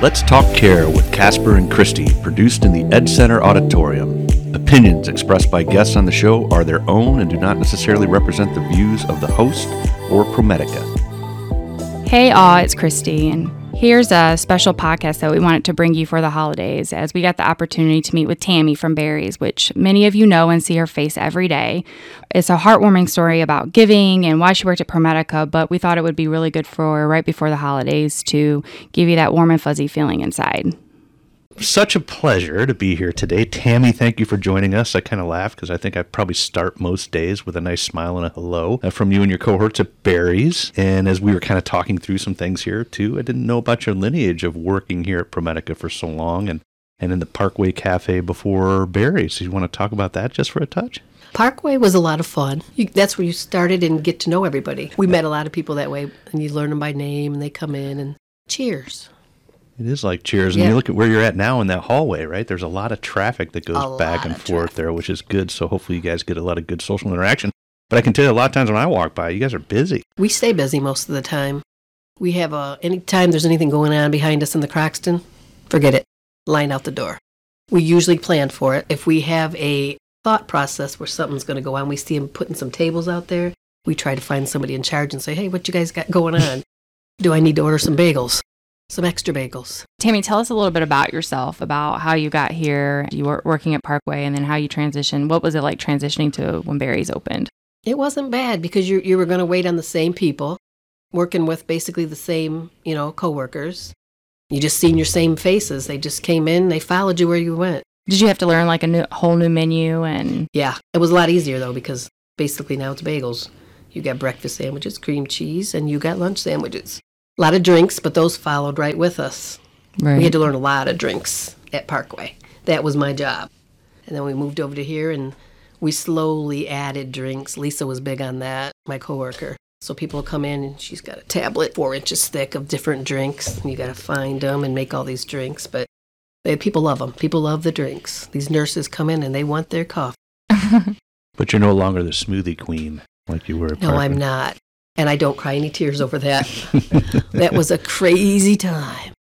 Let's Talk Care with Casper and Christy, produced in the Ed Center Auditorium. Opinions expressed by guests on the show are their own and do not necessarily represent the views of the host or ProMedica. Hey, all, it's Christy, and here's a special podcast that we wanted to bring you for the holidays as we got the opportunity to meet with Tammy from Barry's, which many of you know and see her face every day. It's a heartwarming story about giving and why she worked at ProMedica, but we thought it would be really good for right before the holidays to give you that warm and fuzzy feeling inside such a pleasure to be here today. Tammy, thank you for joining us. I kind of laugh because I think I probably start most days with a nice smile and a hello uh, from you and your cohorts at Barry's. And as we were kind of talking through some things here too, I didn't know about your lineage of working here at ProMedica for so long and, and in the Parkway Cafe before Barry's. So you want to talk about that just for a touch? Parkway was a lot of fun. You, that's where you started and get to know everybody. We met a lot of people that way, and you learn them by name, and they come in and cheers. It is like Cheers. And yeah. you look at where you're at now in that hallway, right? There's a lot of traffic that goes a back and forth traffic. there, which is good. So hopefully you guys get a lot of good social interaction. But I can tell you a lot of times when I walk by, you guys are busy. We stay busy most of the time. We have a, anytime there's anything going on behind us in the Croxton, forget it. Line out the door. We usually plan for it. If we have a thought process where something's going to go on, we see them putting some tables out there. We try to find somebody in charge and say, hey, what you guys got going on? Do I need to order some bagels? Some extra bagels. Tammy, tell us a little bit about yourself, about how you got here. You were working at Parkway and then how you transitioned. What was it like transitioning to when Barry's opened? It wasn't bad because you, you were going to wait on the same people, working with basically the same, you know, coworkers. You just seen your same faces. They just came in, they followed you where you went. Did you have to learn like a new, whole new menu and Yeah, it was a lot easier though because basically now it's bagels. You got breakfast sandwiches, cream cheese, and you got lunch sandwiches a lot of drinks, but those followed right with us. Right. We had to learn a lot of drinks at Parkway. That was my job. And then we moved over to here and we slowly added drinks. Lisa was big on that, my coworker. So people come in and she's got a tablet four inches thick of different drinks. And you got to find them and make all these drinks. But they, people love them. People love the drinks. These nurses come in and they want their coffee. but you're no longer the smoothie queen like you were. At No, I'm not and I don't cry any tears over that. that was a crazy time.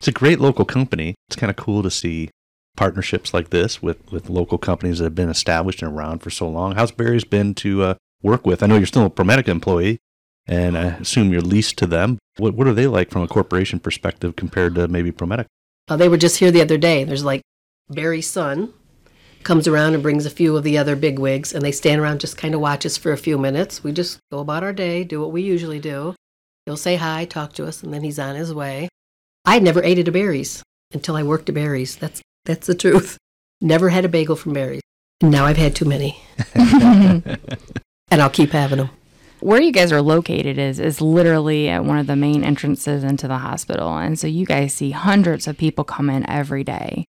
It's a great local company. It's kind of cool to see partnerships like this with, with local companies that have been established and around for so long. How's Barry's been to uh, work with? I know you're still a ProMedica employee, and I assume you're leased to them. What, what are they like from a corporation perspective compared to maybe ProMedica? Uh, they were just here the other day. There's like Barry's son, comes around and brings a few of the other big wigs, and they stand around, just kind of watch us for a few minutes. We just go about our day, do what we usually do. He'll say hi, talk to us, and then he's on his way. I'd never ate at a Barry's until I worked at Barry's. That's that's the truth. Never had a bagel from Barry's. Now I've had too many, and I'll keep having them. Where you guys are located is is literally at one of the main entrances into the hospital, and so you guys see hundreds of people come in every day.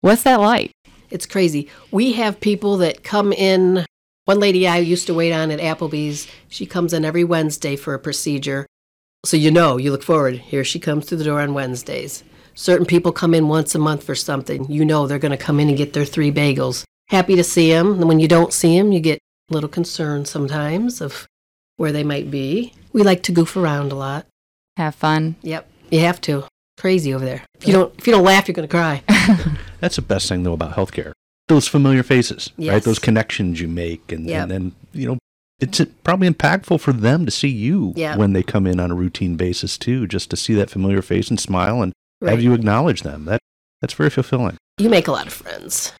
What's that like? It's crazy. We have people that come in. One lady I used to wait on at Applebee's, she comes in every Wednesday for a procedure. So you know, you look forward. Here she comes through the door on Wednesdays. Certain people come in once a month for something. You know they're going to come in and get their three bagels. Happy to see them. And when you don't see them, you get a little concerned sometimes of where they might be. We like to goof around a lot. Have fun. Yep, you have to. Crazy over there. If you don't, if you don't laugh, you're going to cry. That's the best thing though about healthcare. Those familiar faces, yes. right? Those connections you make, and, yep. and then you know it's probably impactful for them to see you yep. when they come in on a routine basis too, just to see that familiar face and smile and right. have you acknowledge them. That that's very fulfilling. You make a lot of friends,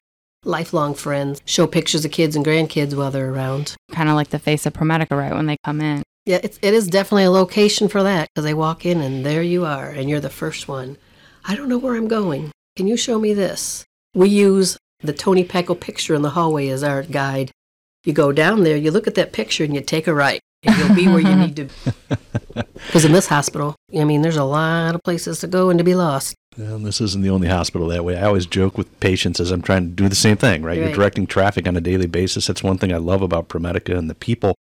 lifelong friends. Show pictures of kids and grandkids while they're around. Kind of like the face of ProMedica, right when they come in. Yeah, it's, it is definitely a location for that because they walk in and there you are, and you're the first one. I don't know where I'm going. Can you show me this? We use the Tony Packo picture in the hallway as our guide. You go down there, you look at that picture, and you take a right, and you'll be where you need to. Because in this hospital, I mean, there's a lot of places to go and to be lost. And this isn't the only hospital that way. I always joke with patients as I'm trying to do the same thing, right? right? You're directing traffic on a daily basis. That's one thing I love about ProMedica and the people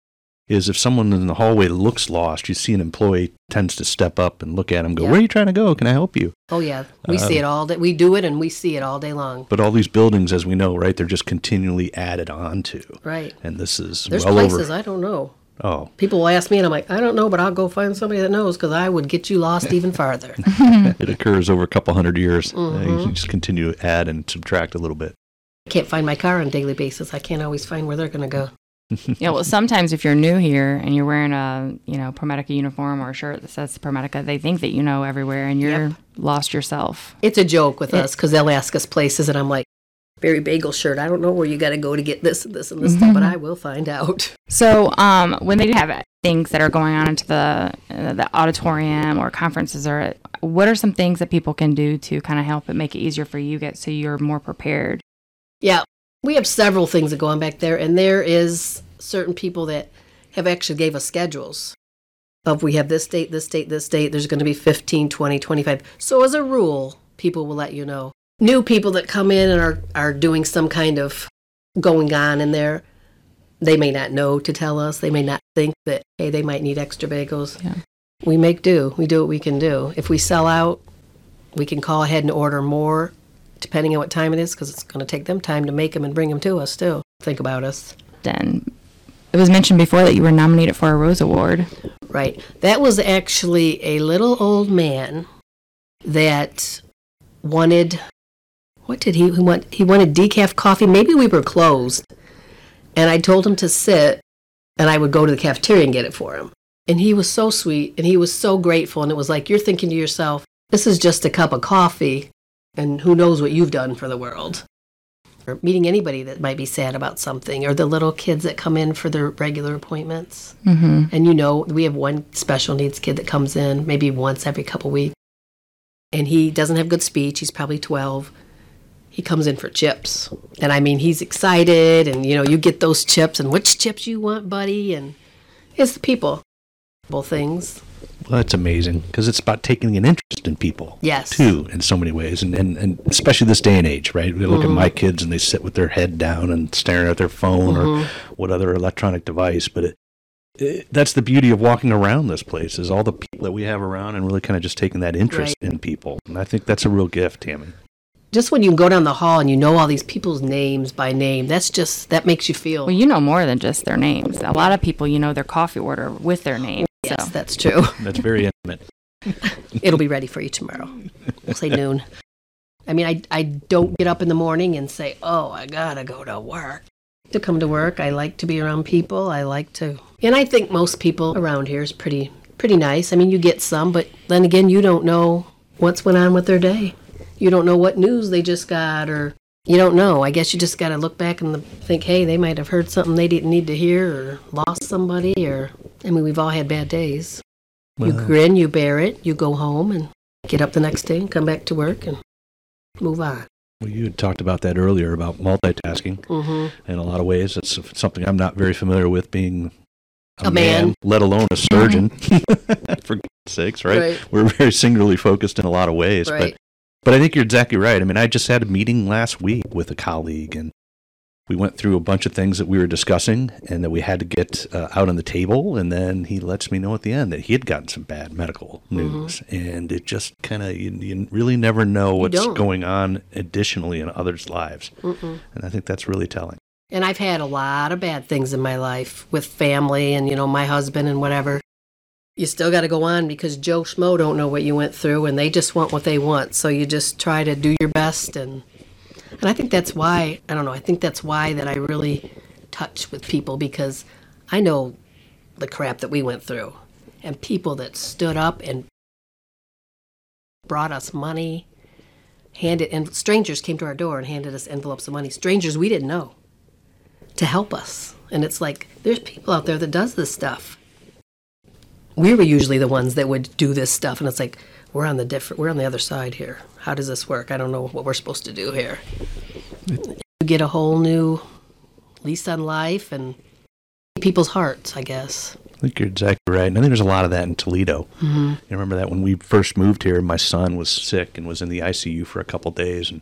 is if someone in the hallway looks lost, you see an employee tends to step up and look at them, go, yeah. "Where are you trying to go? Can I help you?" Oh yeah, we um, see it all day. We do it, and we see it all day long. But all these buildings, as we know, right, they're just continually added on to. Right. And this is there's well places over. I don't know. Oh, People will ask me, and I'm like, I don't know, but I'll go find somebody that knows because I would get you lost even farther. it occurs over a couple hundred years. Uh, Mm-hmm. you just continue to add and subtract a little bit. I can't find my car on a daily basis. I can't always find where they're going to go. Yeah, well, sometimes if you're new here and you're wearing a, you know, ProMedica uniform or a shirt that says ProMedica, they think that you know everywhere and you're Yep. lost yourself. It's a joke with us because they'll ask us places, and I'm like, Barry Bagel shirt. I don't know where you got to go to get this and this and this stuff, but I will find out. So, um, when they have things that are going on into the uh, the auditorium or conferences, or what are some things that people can do to kind of help it make it easier for you get so you're more prepared? Yeah, we have several things that go on back there, and there is certain people that have actually gave us schedules of we have this date, this date, this date. There's going to be 15, 20, 25. So as a rule, people will let you know. New people that come in and are, are doing some kind of going on in there, they may not know to tell us. They may not think that, hey, they might need extra bagels. Yeah. We make do. We do what we can do. If we sell out, we can call ahead and order more depending on what time it is, because it's going to take them time to make them and bring them to us too. Think about us, Then it was mentioned before that you were nominated for a Rose Award. right? That was actually a little old man that wanted. What did he, he want? He wanted decaf coffee. Maybe we were closed, and I told him to sit, and I would go to the cafeteria and get it for him. And he was so sweet, and he was so grateful, and it was like you're thinking to yourself, "This is just a cup of coffee, and who knows what you've done for the world." or meeting anybody that might be sad about something, or the little kids that come in for their regular appointments. Mm-hmm. And you know, we have one special needs kid that comes in maybe once every couple weeks, and he doesn't have good speech. He's probably 12. He comes in for chips. And I mean, he's excited, and you know, you get those chips, and which chips you want, buddy? And it's the people. Things. Well, that's amazing because it's about taking an interest in people. Yes. Too, in so many ways, and, and, and especially this day and age, right? We look Mm-hmm. at my kids and they sit with their head down and staring at their phone Mm-hmm. or what other electronic device. But it, it, that's the beauty of walking around this place is all the people that we have around and really kind of just taking that interest in people. And I think that's a real gift, Tammy. Just when you go down the hall and you know all these people's names by name, that's just, that makes you feel. Well, you know more than just their names. A lot of people, you know their coffee order with their name. yes, So. that's true. That's very intimate. It'll be ready for you tomorrow. We'll say noon. I mean, I, I don't get up in the morning and say, oh, I gotta go to work. To come to work, I like to be around people. I like to, and I think most people around here is pretty pretty nice. I mean, you get some, but then again, you don't know what's went on with their day. You don't know what news they just got, or you don't know. I guess you just got to look back and think, hey, they might have heard something they didn't need to hear, or lost somebody, or I mean, we've all had bad days. You grin, you bear it, you go home and get up the next day and come back to work and move on. well, you had talked about that earlier about multitasking. Mm-hmm. in a lot of ways. It's something I'm not very familiar with being a, A man. let alone a surgeon. For God's sakes, right? Right. We're very singularly focused in a lot of ways. Right. But but I think you're exactly right. I mean, I just had a meeting last week with a colleague, and we went through a bunch of things that we were discussing, and that we had to get uh, out on the table. And then he lets me know at the end that he had gotten some bad medical news, and it just kind of you, you really never know what's going on additionally in others' lives, Mm-mm. and I think that's really telling. And I've had a lot of bad things in my life with family and, you know, my husband and whatever. You still got to go on because Joe Schmo don't know what you went through and they just want what they want. So you just try to do your best. And, and I think that's why, I don't know, I think that's why that I really touch with people because I know the crap that we went through and people that stood up and brought us money, handed, and strangers came to our door and handed us envelopes of money. Strangers we didn't know to help us. And it's like, there's people out there that does this stuff. We were usually the ones that would do this stuff, and it's like, we're on the different, we're on the other side here. How does this work? I don't know what we're supposed to do here. You get a whole new lease on life and people's hearts, I guess. I think you're exactly right. And I think there's a lot of that in Toledo. Mm-hmm. You remember that when we first moved here, my son was sick and was in the ICU for a couple days. And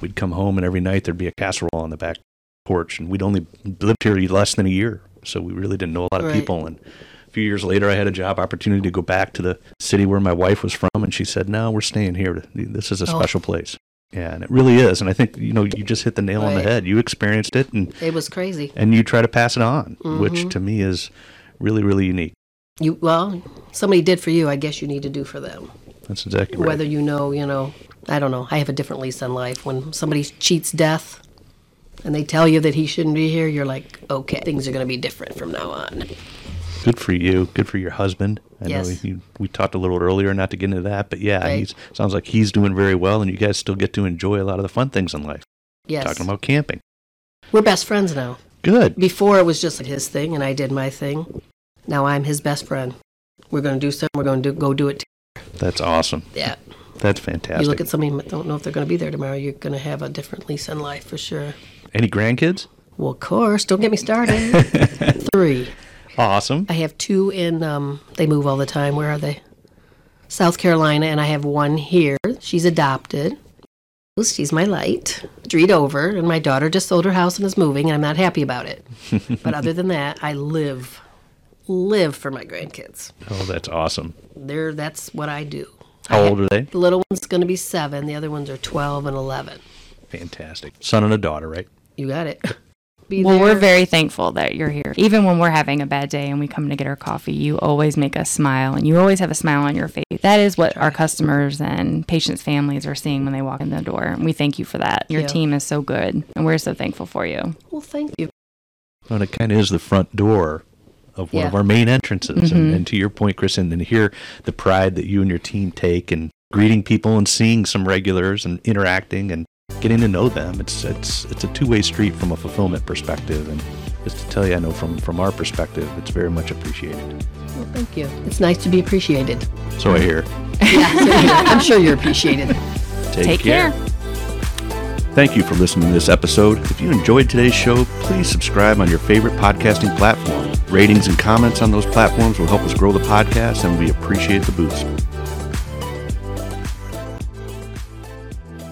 we'd come home, and every night there'd be a casserole on the back porch. And we'd only lived here less than a year. So we really didn't know a lot of Right. people. And few years later, I had a job opportunity to go back to the city where my wife was from. And she said, No, we're staying here. This is a Oh. special place. Yeah, and it really is. And I think, you know, you just hit the nail on the head. You experienced it, and It was crazy. and you try to pass it on, Mm-hmm. which to me is Really, really unique. You well, somebody did for you. I guess you need to do for them. That's exactly right. Whether you know, you know, I don't know. I have a different lease on life. When somebody cheats death, and they tell you that he shouldn't be here, you're like, okay, things are going to be different from now on. Good for you. Good for your husband. I Yes. know you, we talked a little earlier, not to get into that, but yeah, Right. he's sounds like he's doing very well, and you guys still get to enjoy a lot of the fun things in life. Yes, Talking about camping. we're best friends now. Good. Before it was just his thing, and I did my thing. Now I'm his best friend. We're going to do something. We're going to do, go do it. That's awesome. Yeah. That's fantastic. You look at somebody and don't know if they're going to be there tomorrow. You're going to have a different lease on life for sure. Any grandkids? Well, of course. Don't get me started. Three. Awesome. I have two in. Um, they move all the time. Where are they? South Carolina, and I have one here. She's adopted. She's my light. Street over, and my daughter just sold her house and is moving, and I'm not happy about it. but other than that, I live, live for my grandkids. Oh, that's awesome. They're that's what I do. How I old are they? The little one's going to be seven. The other ones are twelve and eleven. Fantastic. Son and a daughter, right? You got it. Be Well, we're very thankful that you're here. Even when we're having a bad day and we come to get our coffee, you always make us smile and you always have a smile on your face. That is what our customers and patients' families are seeing when they walk in the door. And we thank you for that. Your Yeah. team is so good and we're so thankful for you. Well, thank you. And it kind of is the front door of one Yeah. of our main entrances. And, mm-hmm. and to your point, Chris, and then hear the pride that you and your team take in greeting people and seeing some regulars and interacting and getting to know them. It's it's it's a two way street from a fulfillment perspective. And just to tell you, I know from from our perspective, it's very much appreciated. Well, thank you. It's nice to be appreciated. So I hear. Yeah, I'm sure you're appreciated. Take, Take care. Thank you for listening to this episode. If you enjoyed today's show, please subscribe on your favorite podcasting platform. Ratings and comments on those platforms will help us grow the podcast, and we appreciate the boost.